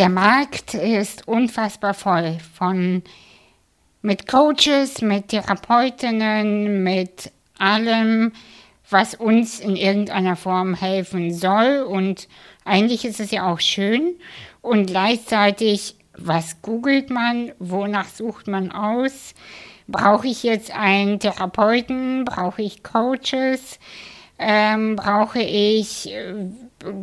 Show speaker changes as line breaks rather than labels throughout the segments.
der Markt ist unfassbar voll von mit Coaches, mit Therapeutinnen, mit allem, was uns in irgendeiner Form helfen soll. Und eigentlich ist es ja auch schön. Und gleichzeitig, was googelt man? Wonach sucht man aus? Brauche ich jetzt einen Therapeuten? Brauche ich Coaches? Ähm, brauche ich äh,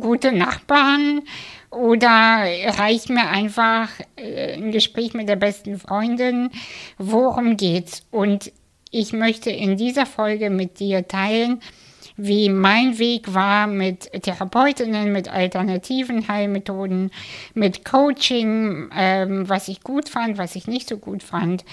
gute Nachbarn? Oder reicht mir einfach äh, ein Gespräch mit der besten Freundin? Worum geht's? Und ich möchte in dieser Folge mit dir teilen, wie mein Weg war mit Therapeutinnen, mit alternativen Heilmethoden, mit Coaching, ähm, was ich gut fand, was ich nicht so gut fand.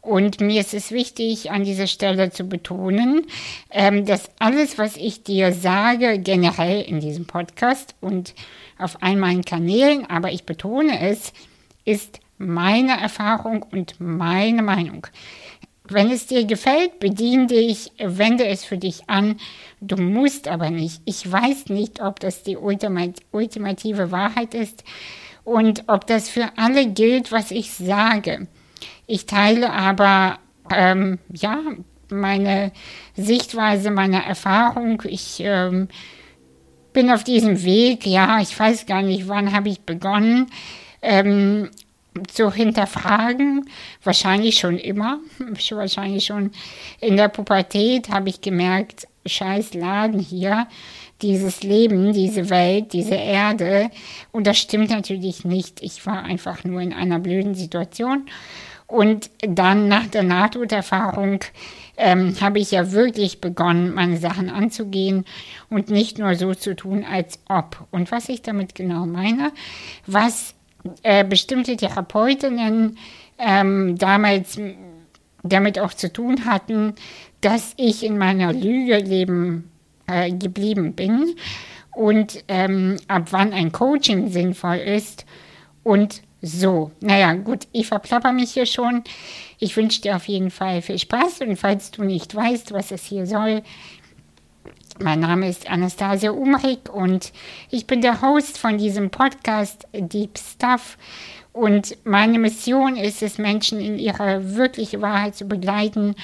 Und mir ist es wichtig, an dieser Stelle zu betonen, ähm, dass alles, was ich dir sage, generell in diesem Podcast und auf all meinen Kanälen, aber ich betone es, ist meine Erfahrung und meine Meinung. Wenn es dir gefällt, bediene dich, wende es für dich an. Du musst aber nicht. Ich weiß nicht, ob das die ultimative Wahrheit ist und ob das für alle gilt, was ich sage. Ich teile aber, ähm, ja, meine Sichtweise, meine Erfahrung. Ich ähm, bin auf diesem Weg, ja, ich weiß gar nicht, wann habe ich begonnen ähm, zu hinterfragen. Wahrscheinlich schon immer, wahrscheinlich schon in der Pubertät habe ich gemerkt, scheiß Laden hier, dieses Leben, diese Welt, diese Erde. Und das stimmt natürlich nicht. Ich war einfach nur in einer blöden Situation. Und dann nach der Nahtoderfahrung ähm, habe ich ja wirklich begonnen, meine Sachen anzugehen und nicht nur so zu tun, als ob. Und was ich damit genau meine, was äh, bestimmte Therapeutinnen ähm, damals damit auch zu tun hatten, dass ich in meiner Lüge leben, äh, geblieben bin und ähm, ab wann ein Coaching sinnvoll ist und so, naja, gut, ich verplapper mich hier schon. Ich wünsche dir auf jeden Fall viel Spaß und falls du nicht weißt, was es hier soll, mein Name ist Anastasia Umrig und ich bin der Host von diesem Podcast Deep Stuff. Und meine Mission ist es, Menschen in ihrer wirklichen Wahrheit zu begleiten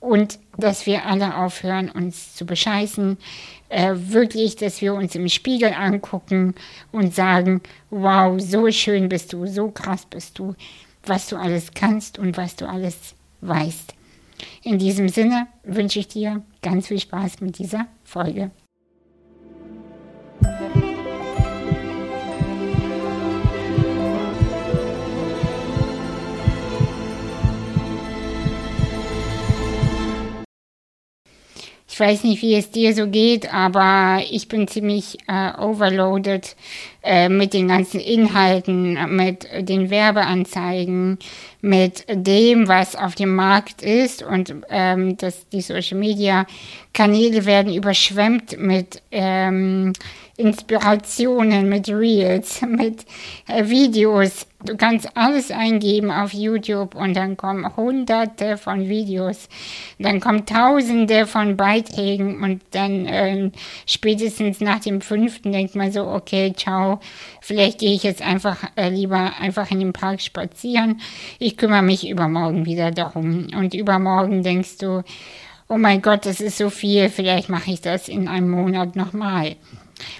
und dass wir alle aufhören, uns zu bescheißen. Äh, wirklich, dass wir uns im Spiegel angucken und sagen, wow, so schön bist du, so krass bist du, was du alles kannst und was du alles weißt. In diesem Sinne wünsche ich dir ganz viel Spaß mit dieser Folge. Ich weiß nicht, wie es dir so geht, aber ich bin ziemlich äh, overloaded äh, mit den ganzen Inhalten, mit den Werbeanzeigen, mit dem, was auf dem Markt ist. Und ähm, dass die Social Media Kanäle werden überschwemmt mit ähm, Inspirationen, mit Reels, mit äh, Videos. Du kannst alles eingeben auf YouTube und dann kommen hunderte von Videos, dann kommen tausende von Beiträgen und dann äh, spätestens nach dem fünften denkt man so, okay, ciao, vielleicht gehe ich jetzt einfach äh, lieber einfach in den Park spazieren. Ich kümmere mich übermorgen wieder darum. Und übermorgen denkst du, oh mein Gott, das ist so viel, vielleicht mache ich das in einem Monat nochmal.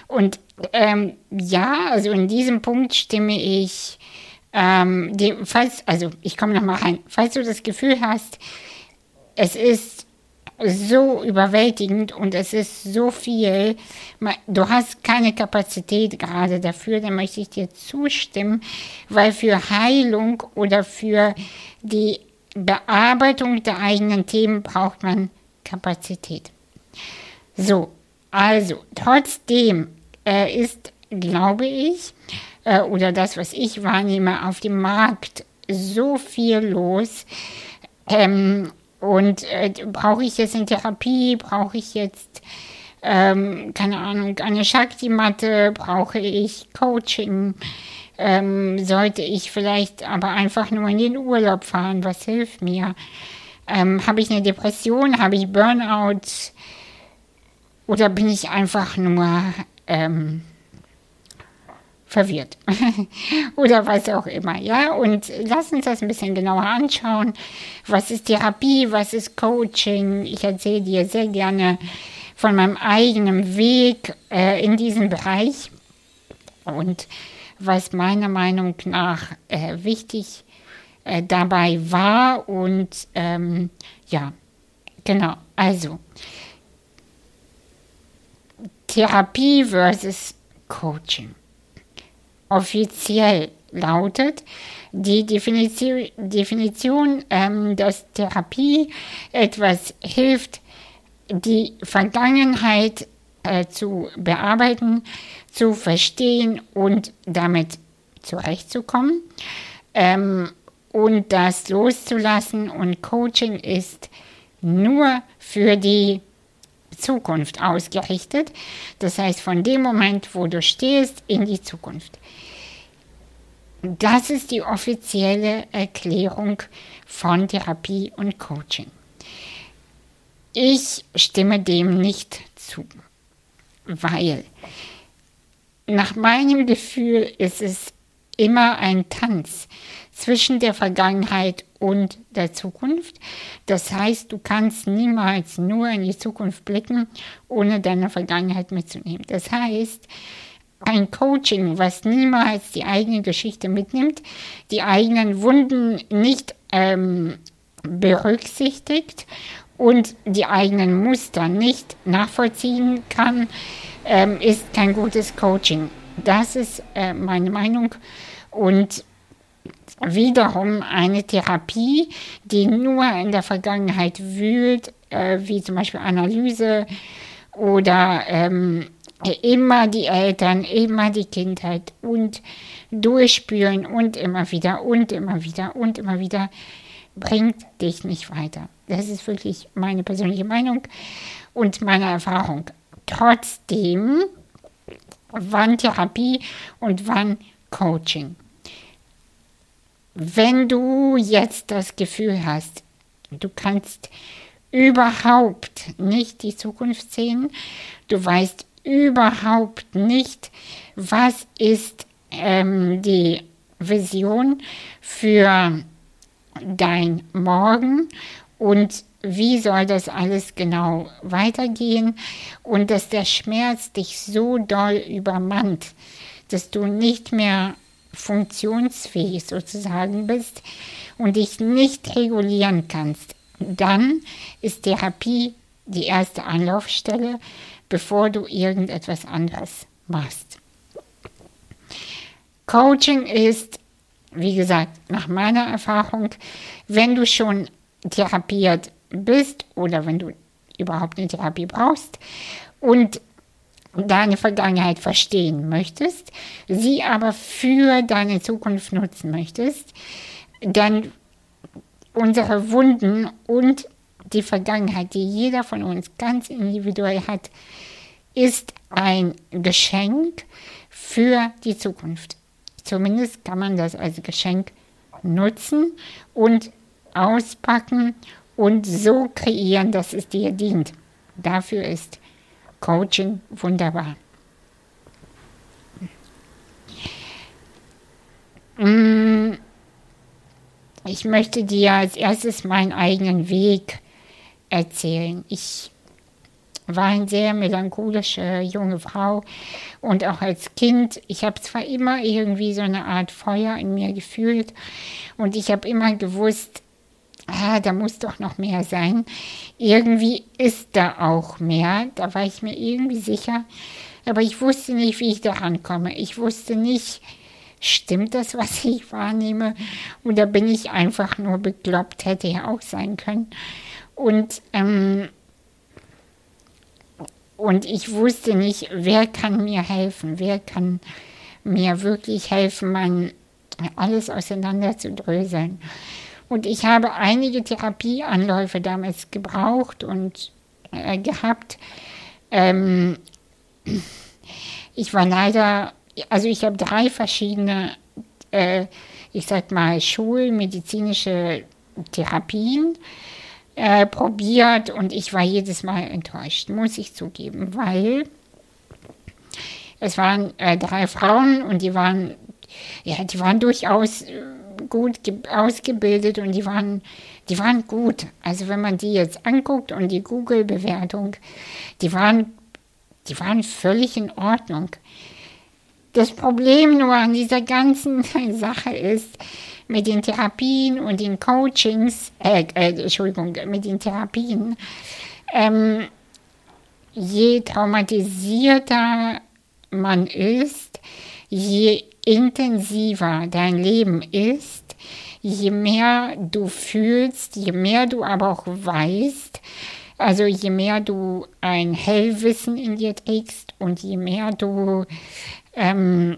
Und ähm, ja, also in diesem Punkt stimme ich, ähm, dem, falls, also ich komme nochmal rein, falls du das Gefühl hast, es ist so überwältigend und es ist so viel, du hast keine Kapazität gerade dafür, dann möchte ich dir zustimmen, weil für Heilung oder für die Bearbeitung der eigenen Themen braucht man Kapazität. So, also, trotzdem äh, ist, glaube ich, äh, oder das, was ich wahrnehme, auf dem Markt so viel los. Ähm, und äh, brauche ich jetzt eine Therapie? Brauche ich jetzt, ähm, keine Ahnung, eine Shakti-Matte? Brauche ich Coaching? Ähm, sollte ich vielleicht aber einfach nur in den Urlaub fahren? Was hilft mir? Ähm, Habe ich eine Depression? Habe ich Burnout? Oder bin ich einfach nur ähm, verwirrt oder was auch immer, ja. Und lass uns das ein bisschen genauer anschauen. Was ist Therapie? Was ist Coaching? Ich erzähle dir sehr gerne von meinem eigenen Weg äh, in diesem Bereich und was meiner Meinung nach äh, wichtig äh, dabei war und ähm, ja, genau. Also Therapie versus Coaching offiziell lautet die Definition, Definition ähm, dass Therapie etwas hilft, die Vergangenheit äh, zu bearbeiten, zu verstehen und damit zurechtzukommen ähm, und das loszulassen. Und Coaching ist nur für die Zukunft ausgerichtet. Das heißt, von dem Moment, wo du stehst, in die Zukunft. Das ist die offizielle Erklärung von Therapie und Coaching. Ich stimme dem nicht zu, weil nach meinem Gefühl ist es immer ein Tanz zwischen der Vergangenheit und der Zukunft. Das heißt, du kannst niemals nur in die Zukunft blicken, ohne deine Vergangenheit mitzunehmen. Das heißt, ein Coaching, was niemals die eigene Geschichte mitnimmt, die eigenen Wunden nicht ähm, berücksichtigt und die eigenen Muster nicht nachvollziehen kann, ähm, ist kein gutes Coaching. Das ist äh, meine Meinung. Und wiederum eine Therapie, die nur in der Vergangenheit wühlt, äh, wie zum Beispiel Analyse oder ähm, immer die Eltern, immer die Kindheit und durchspülen und immer wieder und immer wieder und immer wieder, bringt dich nicht weiter. Das ist wirklich meine persönliche Meinung und meine Erfahrung. Trotzdem, wann Therapie und wann Coaching. Wenn du jetzt das Gefühl hast, du kannst überhaupt nicht die Zukunft sehen, du weißt überhaupt nicht, was ist ähm, die Vision für dein Morgen und wie soll das alles genau weitergehen und dass der Schmerz dich so doll übermannt, dass du nicht mehr funktionsfähig sozusagen bist und dich nicht regulieren kannst, dann ist Therapie die erste Anlaufstelle, bevor du irgendetwas anderes machst. Coaching ist, wie gesagt, nach meiner Erfahrung, wenn du schon therapiert bist oder wenn du überhaupt eine Therapie brauchst und deine Vergangenheit verstehen möchtest, sie aber für deine Zukunft nutzen möchtest, dann unsere Wunden und die Vergangenheit, die jeder von uns ganz individuell hat, ist ein Geschenk für die Zukunft. Zumindest kann man das als Geschenk nutzen und auspacken und so kreieren, dass es dir dient. Dafür ist Coaching wunderbar. Mm, ich möchte dir als erstes meinen eigenen Weg erzählen. Ich war eine sehr melancholische junge Frau und auch als Kind, ich habe zwar immer irgendwie so eine Art Feuer in mir gefühlt und ich habe immer gewusst, ah, da muss doch noch mehr sein. Irgendwie ist da auch mehr, da war ich mir irgendwie sicher, aber ich wusste nicht, wie ich daran komme. Ich wusste nicht, stimmt das, was ich wahrnehme, oder bin ich einfach nur bekloppt, hätte ja auch sein können. Und, ähm, und ich wusste nicht, wer kann mir helfen, wer kann mir wirklich helfen, mein alles auseinanderzudröseln. Und ich habe einige Therapieanläufe damals gebraucht und äh, gehabt. Ähm, ich war leider, also ich habe drei verschiedene, äh, ich sag mal, schulmedizinische Therapien äh, probiert und ich war jedes Mal enttäuscht, muss ich zugeben, weil Es waren äh, drei Frauen und die waren, ja, die waren durchaus äh, gut ausgebildet und die waren, die waren gut. Also wenn man die jetzt anguckt und die Google-Bewertung, die waren, die waren völlig in Ordnung. Das Problem nur an dieser ganzen Sache ist, mit den Therapien und den Coachings, äh, äh, Entschuldigung, mit den Therapien, ähm, je traumatisierter man ist, je intensiver dein Leben ist, je mehr du fühlst, je mehr du aber auch weißt, also je mehr du ein Hellwissen in dir trägst und je mehr du ähm,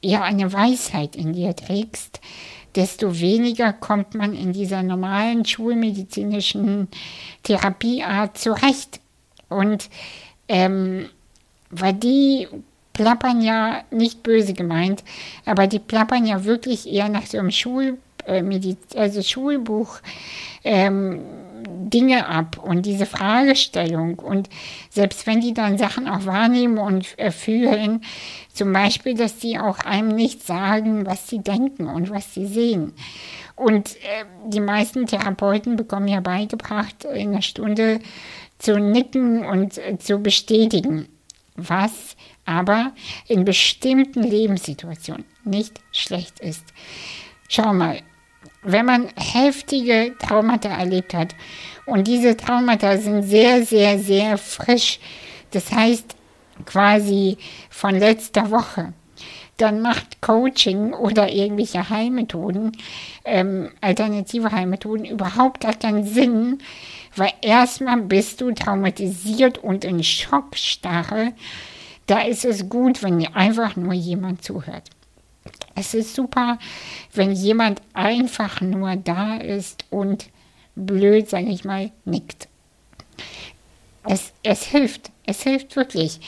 ja eine Weisheit in dir trägst, desto weniger kommt man in dieser normalen schulmedizinischen Therapieart zurecht. Und ähm, weil die plappern ja nicht böse gemeint, aber die plappern ja wirklich eher nach so einem Schul, äh, also Schulbuch ähm, Dinge ab und diese Fragestellung. Und selbst wenn die dann Sachen auch wahrnehmen und äh, fühlen, zum Beispiel, dass die auch einem nicht sagen, was sie denken und was sie sehen. Und äh, die meisten Therapeuten bekommen ja beigebracht, in einer Stunde zu nicken und äh, zu bestätigen, was aber in bestimmten Lebenssituationen nicht schlecht ist. Schau mal, wenn man heftige Traumata erlebt hat und diese Traumata sind sehr, sehr, sehr frisch, das heißt quasi von letzter Woche, dann macht Coaching oder irgendwelche Heilmethoden, ähm, alternative Heilmethoden überhaupt gar keinen Sinn, weil erstmal bist du traumatisiert und in Schockstarre. Da ist es gut, wenn einfach nur jemand zuhört. Es ist super, wenn jemand einfach nur da ist und blöd, sage ich mal, nickt. Es, es hilft, es hilft wirklich.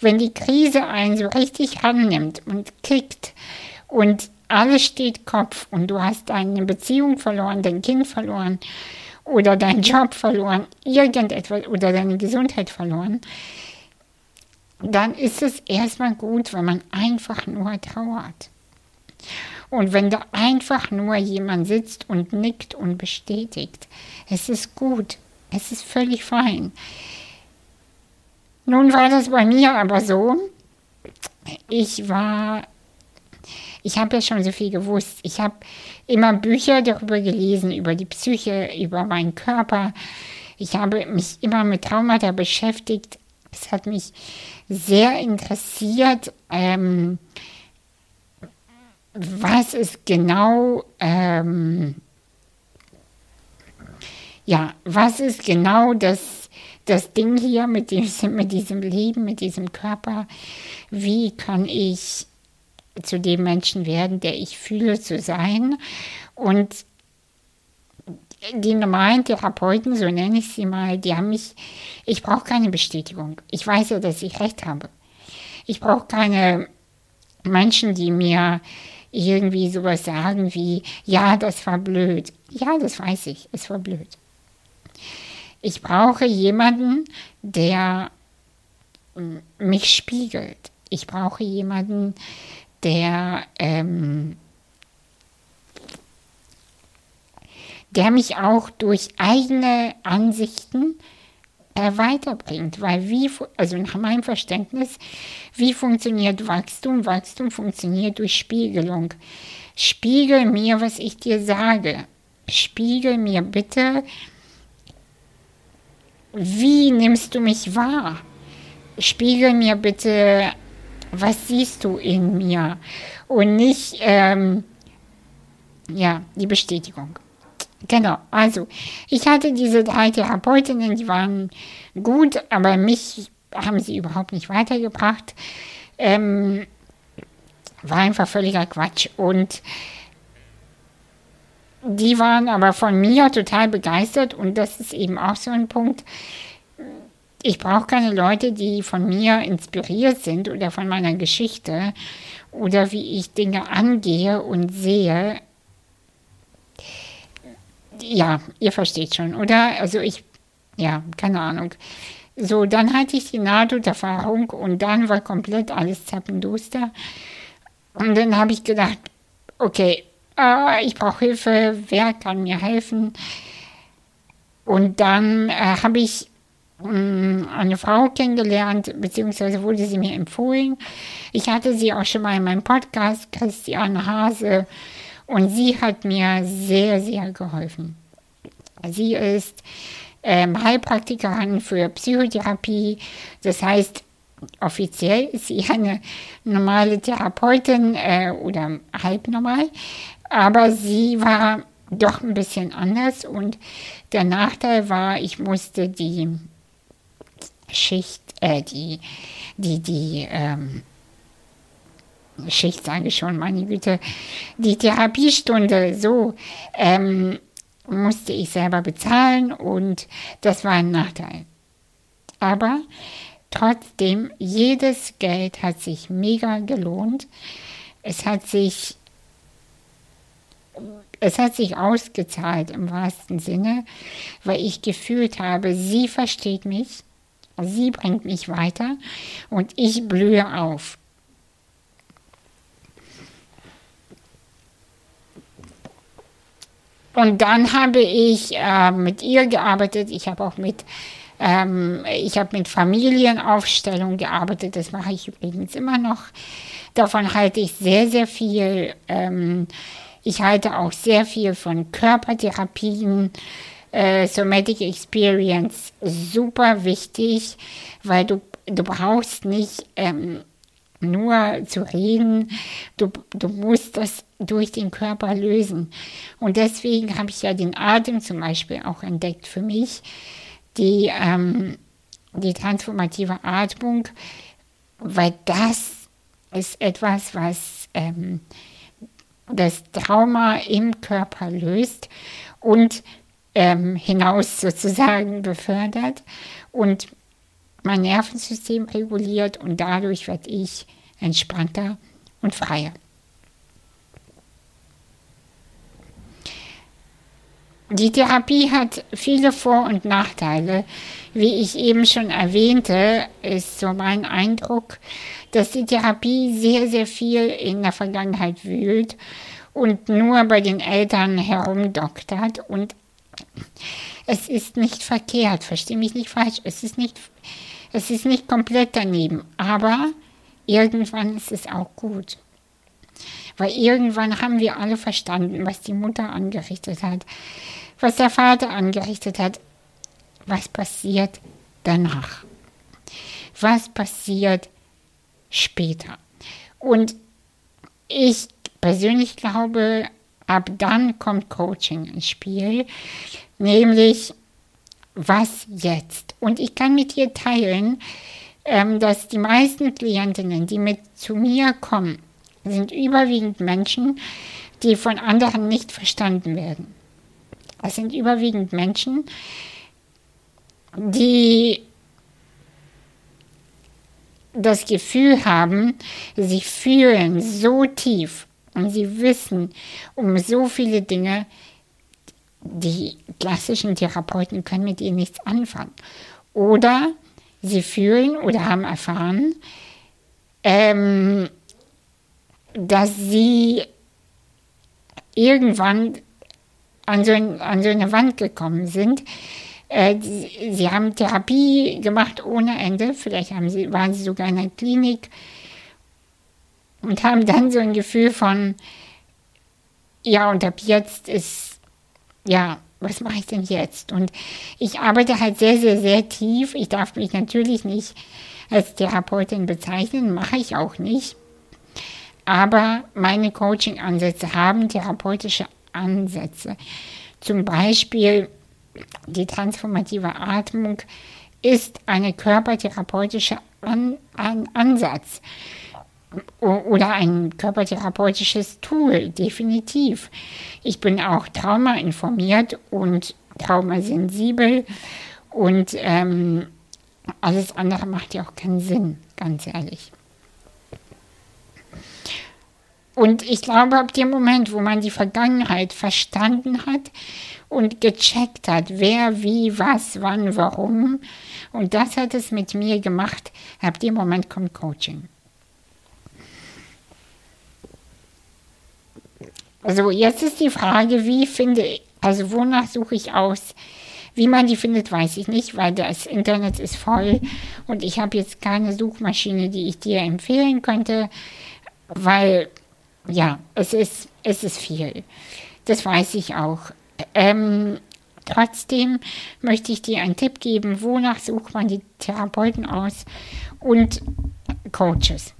Wenn die Krise einen so richtig annimmt und kickt und alles steht Kopf und du hast deine Beziehung verloren, dein Kind verloren oder deinen Job verloren, irgendetwas oder deine Gesundheit verloren, dann ist es erstmal gut, wenn man einfach nur trauert. Und wenn da einfach nur jemand sitzt und nickt und bestätigt, es ist gut, es ist völlig fein. Nun war das bei mir aber so, ich war, ich habe ja schon so viel gewusst. Ich habe immer Bücher darüber gelesen, über die Psyche, über meinen Körper. Ich habe mich immer mit Traumata beschäftigt. Es hat mich sehr interessiert. Ähm, was ist genau, ähm, ja, was ist genau das, das Ding hier mit diesem, mit diesem Leben, mit diesem Körper? Wie kann ich zu dem Menschen werden, der ich fühle zu sein? Und die normalen Therapeuten, so nenne ich sie mal, die haben mich, ich brauche keine Bestätigung. Ich weiß ja, dass ich recht habe. Ich brauche keine Menschen, die mir irgendwie sowas sagen wie, ja, das war blöd. Ja, das weiß ich, es war blöd. Ich brauche jemanden, der mich spiegelt. Ich brauche jemanden, der, ähm, der mich auch durch eigene Ansichten äh, weiterbringt. Weil wie, also nach meinem Verständnis, wie funktioniert Wachstum? Wachstum funktioniert durch Spiegelung. Spiegel mir, was ich dir sage. Spiegel mir bitte, wie nimmst du mich wahr? Spiegel mir bitte, was siehst du in mir? Und nicht, ähm, ja, die Bestätigung. Genau, also ich hatte diese drei Therapeutinnen, die waren gut, aber mich haben sie überhaupt nicht weitergebracht. Ähm, war einfach völliger Quatsch. Und die waren aber von mir total begeistert und das ist eben auch so ein Punkt. Ich brauche keine Leute, die von mir inspiriert sind oder von meiner Geschichte oder wie ich Dinge angehe und sehe ja, ihr versteht schon, oder? Also ich, ja, keine Ahnung. So, dann hatte ich die Nahtoderfahrung und dann war komplett alles zappenduster. Und dann habe ich gedacht, okay, äh, ich brauche Hilfe, wer kann mir helfen? Und dann äh, habe ich mh, mm, eine Frau kennengelernt, beziehungsweise wurde sie mir empfohlen. Ich hatte sie auch schon mal in meinem Podcast, Christiane Hase, und sie hat mir sehr, sehr geholfen. Sie ist ähm, Heilpraktikerin für Psychotherapie, das heißt, offiziell ist sie eine normale Therapeutin äh, oder halb normal, aber sie war doch ein bisschen anders. Und der Nachteil war, ich musste die Schicht, äh, die, die, die, ähm, Schicht sage ich schon, meine Güte, die Therapiestunde so ähm, musste ich selber bezahlen und das war ein Nachteil. Aber trotzdem, jedes Geld hat sich mega gelohnt. Es hat sich es hat sich ausgezahlt im wahrsten Sinne, weil ich gefühlt habe, sie versteht mich, sie bringt mich weiter und ich blühe auf. Und dann habe ich äh, mit ihr gearbeitet. Ich habe auch mit, ähm, ich habe mit Familienaufstellung gearbeitet. Das mache ich übrigens immer noch. Davon halte ich sehr, sehr viel. Ähm, ich halte auch sehr viel von Körpertherapien, äh, Somatic Experience, super wichtig, weil du, du brauchst nicht ähm, nur zu reden, du, du musst das durch den Körper lösen. Und deswegen habe ich ja den Atem zum Beispiel auch entdeckt für mich, die, ähm, die transformative Atmung, weil das ist etwas, was ähm, das Trauma im Körper löst und ähm, hinaus sozusagen befördert. Und mein Nervensystem reguliert und dadurch werde ich entspannter und freier. Die Therapie hat viele Vor- und Nachteile. Wie ich eben schon erwähnte, ist so mein Eindruck, dass die Therapie sehr, sehr viel in der Vergangenheit wühlt und nur bei den Eltern herumdoktert. Und es ist nicht verkehrt, verstehe mich nicht falsch, es ist nicht, es ist nicht komplett daneben, aber irgendwann ist es auch gut. Weil irgendwann haben wir alle verstanden, was die Mutter angerichtet hat, was der Vater angerichtet hat. Was passiert danach? Was passiert später? Und ich persönlich glaube, ab dann kommt Coaching ins Spiel, nämlich was jetzt? Und ich kann mit dir teilen, ähm, dass die meisten Klientinnen, die mit zu mir kommen, sind überwiegend Menschen, die von anderen nicht verstanden werden. Das sind überwiegend Menschen, die das Gefühl haben, sie fühlen so tief und sie wissen um so viele Dinge, die klassischen Therapeuten können mit ihnen nichts anfangen. Oder sie fühlen oder haben erfahren, ähm, dass sie irgendwann an so, ein, an so eine Wand gekommen sind. Äh, sie, haben Therapie gemacht ohne Ende, vielleicht haben sie, waren sie sogar in einer Klinik und haben dann so ein Gefühl von, ja, und ab jetzt ist, ja, was mache ich denn jetzt? Und ich arbeite halt sehr, sehr, sehr tief. Ich darf mich natürlich nicht als Therapeutin bezeichnen, mache ich auch nicht. Aber meine Coaching-Ansätze haben therapeutische Ansätze. Zum Beispiel die transformative Atmung ist ein körpertherapeutischer An An Ansatz oder ein körpertherapeutisches Tool, definitiv. Ich bin auch traumainformiert und traumasensibel und ähm, alles andere macht ja auch keinen Sinn, ganz ehrlich. Und ich glaube, ab dem Moment, wo man die Vergangenheit verstanden hat und gecheckt hat, wer, wie, was, wann, warum, und das hat es mit mir gemacht, ab dem Moment kommt Coaching. Also jetzt ist die Frage, wie finde ich, also wonach suche ich aus? Wie man die findet, weiß ich nicht, weil das Internet ist voll und ich habe jetzt keine Suchmaschine, die ich dir empfehlen könnte, weil ja, es ist, es ist viel. Das weiß ich auch. Ähm, trotzdem möchte ich dir einen Tipp geben, wonach sucht man die Therapeuten aus und Coaches.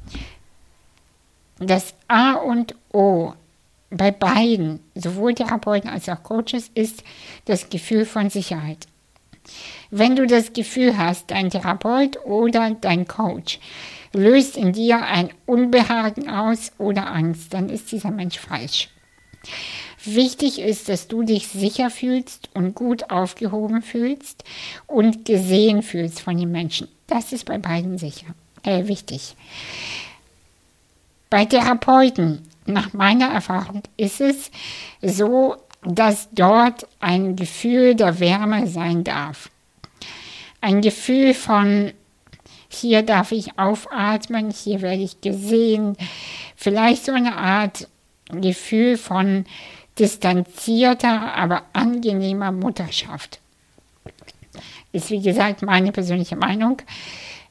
Das A und O bei beiden, sowohl Therapeuten als auch Coaches, ist das Gefühl von Sicherheit. Wenn du das Gefühl hast, dein Therapeut oder dein Coach löst in dir ein Unbehagen aus oder Angst, dann ist dieser Mensch falsch. Wichtig ist, dass du dich sicher fühlst und gut aufgehoben fühlst und gesehen fühlst von den Menschen. Das ist bei beiden sicher, äh, wichtig. Bei Therapeuten nach meiner Erfahrung ist es so, dass dort ein Gefühl der Wärme sein darf. Ein Gefühl von, hier darf ich aufatmen, hier werde ich gesehen. Vielleicht so eine Art Gefühl von distanzierter, aber angenehmer Mutterschaft. Ist wie gesagt meine persönliche Meinung.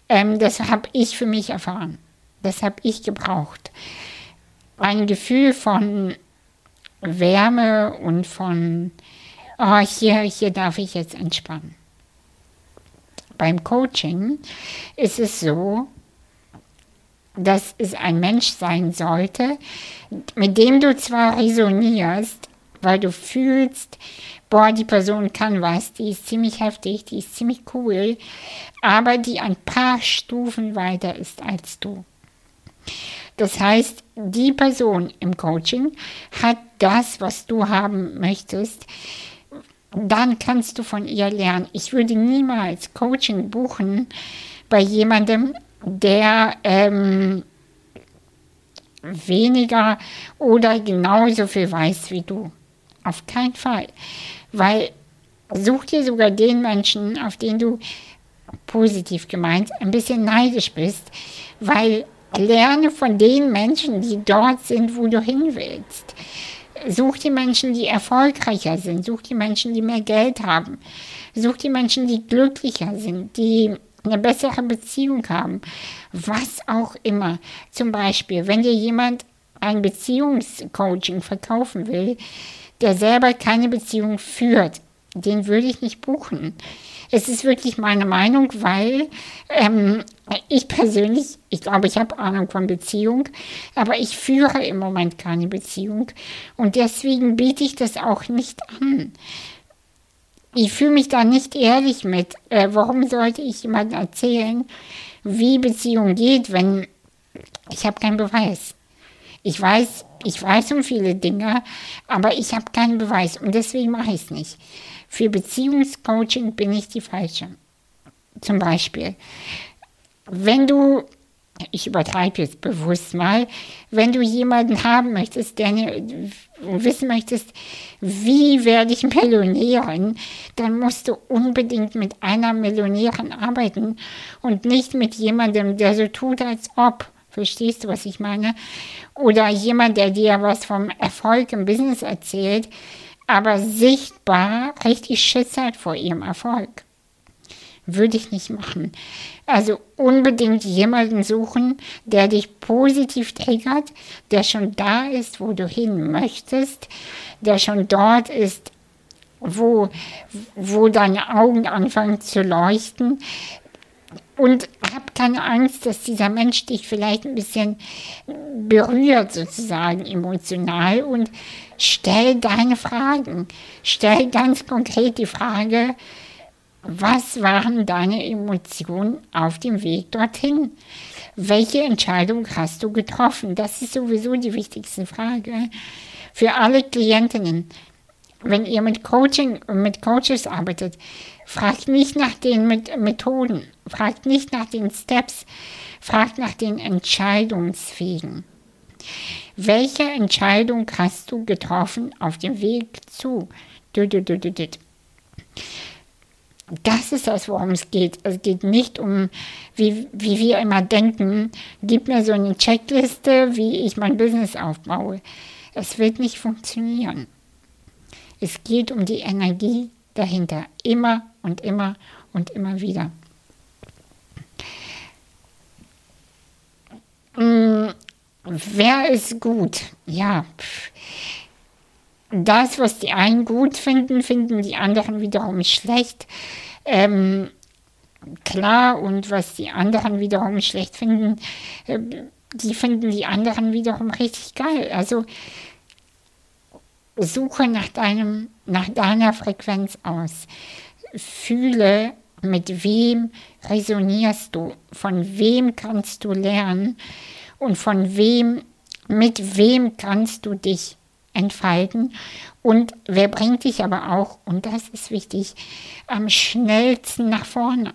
Ähm, das habe ich für mich erfahren. Das habe ich gebraucht ein Gefühl von Wärme und von, oh, hier, hier darf ich jetzt entspannen. Beim Coaching ist es so, dass es ein Mensch sein sollte, mit dem du zwar resonierst, weil du fühlst, boah, die Person kann was, die ist ziemlich heftig, die ist ziemlich cool, aber die ein paar Stufen weiter ist als du. Das heißt, die Person im Coaching hat das, was du haben möchtest. Dann kannst du von ihr lernen. Ich würde niemals Coaching buchen bei jemandem, der ähm, weniger oder genauso viel weiß wie du. Auf keinen Fall. Weil such dir sogar den Menschen, auf den du positiv gemeint ein bisschen neidisch bist, weil Lerne von den Menschen, die dort sind, wo du hin willst. Such die Menschen, die erfolgreicher sind. Such die Menschen, die mehr Geld haben. Such die Menschen, die glücklicher sind, die eine bessere Beziehung haben. Was auch immer. Zum Beispiel, wenn dir jemand ein Beziehungscoaching verkaufen will, der selber keine Beziehung führt, den würde ich nicht buchen. Es ist wirklich meine Meinung, weil ähm, ich persönlich, ich glaube, ich habe Ahnung von Beziehung, aber ich führe im Moment keine Beziehung und deswegen biete ich das auch nicht an. Ich fühle mich da nicht ehrlich mit. Äh, warum sollte ich jemandem erzählen, wie Beziehung geht, wenn ich habe keinen Beweis? Ich weiß, ich weiß um viele Dinge, aber ich habe keinen Beweis und deswegen mache ich es nicht. Für Beziehungscoaching bin ich die Falsche. Zum Beispiel, wenn du, ich übertreibe jetzt bewusst mal, wenn du jemanden haben möchtest, der ne, wissen möchtest, wie werde ich Millionärin, dann musst du unbedingt mit einer Millionärin arbeiten und nicht mit jemandem, der so tut, als ob. Verstehst du, was ich meine? Oder jemand, der dir was vom Erfolg im Business erzählt, aber sichtbar richtig Schiss hat vor ihrem Erfolg. Würde ich nicht machen. Also unbedingt jemanden suchen, der dich positiv triggert, der schon da ist, wo du hin möchtest, der schon dort ist, wo, wo deine Augen anfangen zu leuchten. Und hab keine Angst, dass dieser Mensch dich vielleicht ein bisschen berührt, sozusagen emotional und Stell deine Fragen. Stell ganz konkret die Frage, was waren deine Emotionen auf dem Weg dorthin? Welche Entscheidung hast du getroffen? Das ist sowieso die wichtigste Frage für alle Klientinnen. Wenn ihr mit Coaching mit Coaches arbeitet, fragt nicht nach den Methoden, fragt nicht nach den Steps, fragt nach den Entscheidungswegen. Welche Entscheidung hast du getroffen auf dem Weg zu? Das ist das, worum es geht. Es geht nicht um, wie, wie wir immer denken, gib mir so eine Checkliste, wie ich mein Business aufbaue. Es wird nicht funktionieren. Es geht um die Energie dahinter. Immer und immer und immer wieder. Hm, wer ist gut? Ja. Das, was die einen gut finden, finden die anderen wiederum schlecht. Ähm, klar, und was die anderen wiederum schlecht finden, äh, die finden die anderen wiederum richtig geil. Also suche nach deinem, nach deiner Frequenz aus. Fühle, mit wem resonierst du, von wem kannst du lernen und von wem, mit wem kannst du dich entfalten und wer bringt dich aber auch, und das ist wichtig, am schnellsten nach vorne.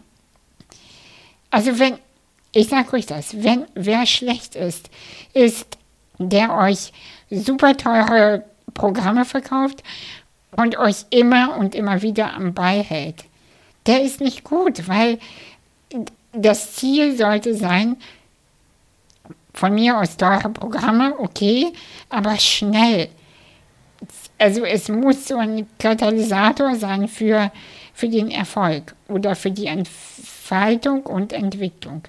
Also wenn, ich sage euch das, wenn wer schlecht ist, ist der euch super teure Programme verkauft und euch immer und immer wieder am Ball hält. Der ist nicht gut, weil das Ziel sollte sein, von mir aus teure Programme, okay, aber schnell. Also es muss so ein Katalysator sein für, für den Erfolg oder für die Entfaltung und Entwicklung,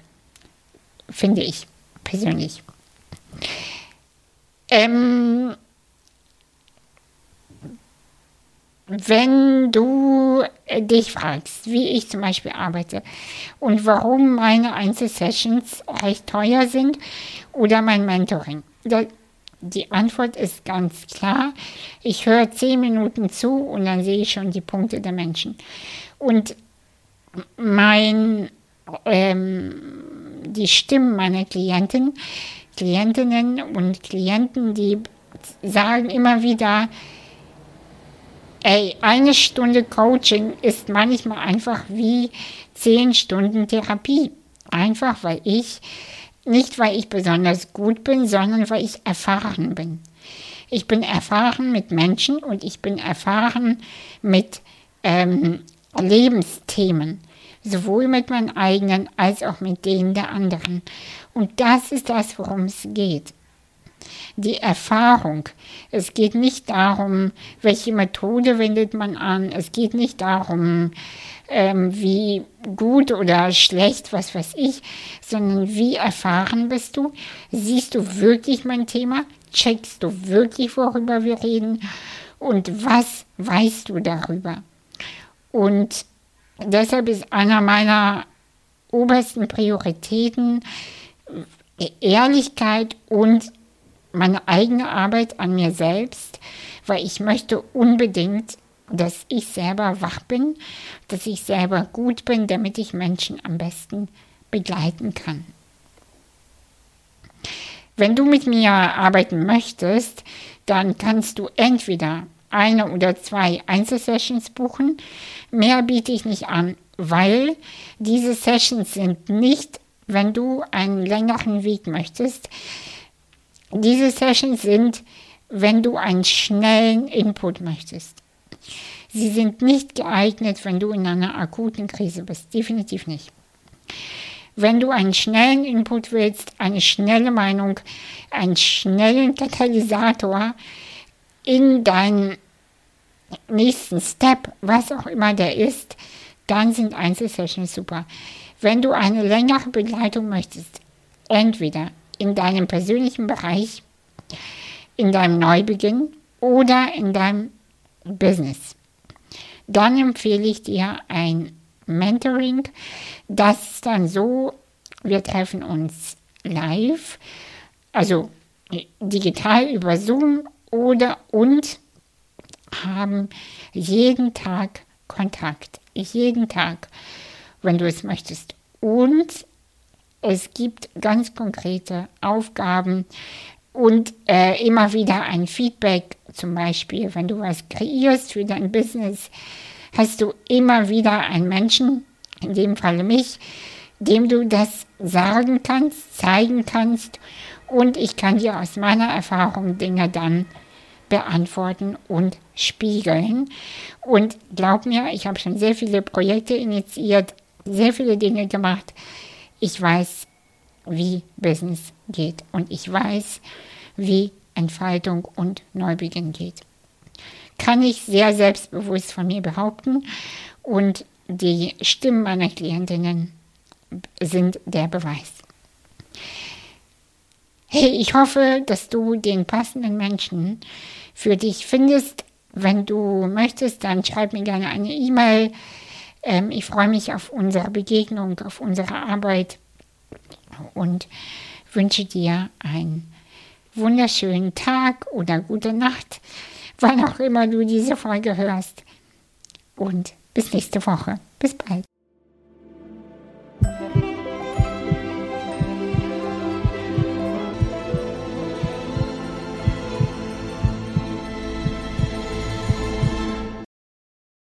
finde ich persönlich. Ähm, wenn du dich fragst, wie ich zum Beispiel arbeite und warum meine Einzelsessions recht teuer sind oder mein Mentoring, die Antwort ist ganz klar. Ich höre zehn Minuten zu und dann sehe ich schon die Punkte der Menschen. Und mein, ähm, die Stimmen meiner Klienten, Klientinnen und Klienten, die sagen immer wieder, ey, eine Stunde Coaching ist manchmal einfach wie zehn Stunden Therapie. Einfach weil ich nicht, weil ich besonders gut bin, sondern weil ich erfahren bin. Ich bin erfahren mit Menschen und ich bin erfahren mit ähm, Lebensthemen, sowohl mit meinen eigenen als auch mit denen der anderen. Und das ist das, worum es geht. Die Erfahrung. Es geht nicht darum, welche Methode wendet man an. Es geht nicht darum, ähm, wie gut oder schlecht, was weiß ich, sondern wie erfahren bist du? Siehst du wirklich mein Thema? Checkst du wirklich, worüber wir reden? Und was weißt du darüber? Und deshalb ist einer meiner obersten Prioritäten Ehrlichkeit und meine eigene Arbeit an mir selbst, weil ich möchte unbedingt dass ich selber wach bin, dass ich selber gut bin, damit ich Menschen am besten begleiten kann. Wenn du mit mir arbeiten möchtest, dann kannst du entweder eine oder zwei Einzelsessions buchen. Mehr biete ich nicht an, weil diese Sessions sind nicht, wenn du einen längeren Weg möchtest. Diese Sessions sind, wenn du einen schnellen Input möchtest. Sie sind nicht geeignet, wenn du in einer akuten Krise bist. Definitiv nicht. Wenn du einen schnellen Input willst, eine schnelle Meinung, einen schnellen Katalysator in deinen nächsten Step, was auch immer der ist, dann sind Einzelsessions super. Wenn du eine längere Begleitung möchtest, entweder in deinem persönlichen Bereich, in deinem Neubeginn oder in deinem Business. Dann empfehle ich dir ein Mentoring. Das dann so, wir treffen uns live, also digital über Zoom oder und haben jeden Tag Kontakt. Jeden Tag, wenn du es möchtest. Und es gibt ganz konkrete Aufgaben, und äh, immer wieder ein Feedback, zum Beispiel, wenn du was kreierst für dein Business, hast du immer wieder einen Menschen, in dem Falle mich, dem du das sagen kannst, zeigen kannst und ich kann dir aus meiner Erfahrung Dinge dann beantworten und spiegeln. Und glaub mir, ich habe schon sehr viele Projekte initiiert, sehr viele Dinge gemacht. Ich weiß, wie Business geht und ich weiß, wie Entfaltung und Neubeginn geht. Kann ich sehr selbstbewusst von mir behaupten und die Stimmen meiner Klientinnen sind der Beweis. Hey, ich hoffe, dass du den passenden Menschen für dich findest. Wenn du möchtest, dann schreib mir gerne eine E-Mail. Ähm, ich freue mich auf unsere Begegnung, auf unsere Arbeit und wünsche dir einen wunderschönen Tag oder gute Nacht, wann auch immer du diese Folge hörst. Und bis nächste Woche. Bis bald.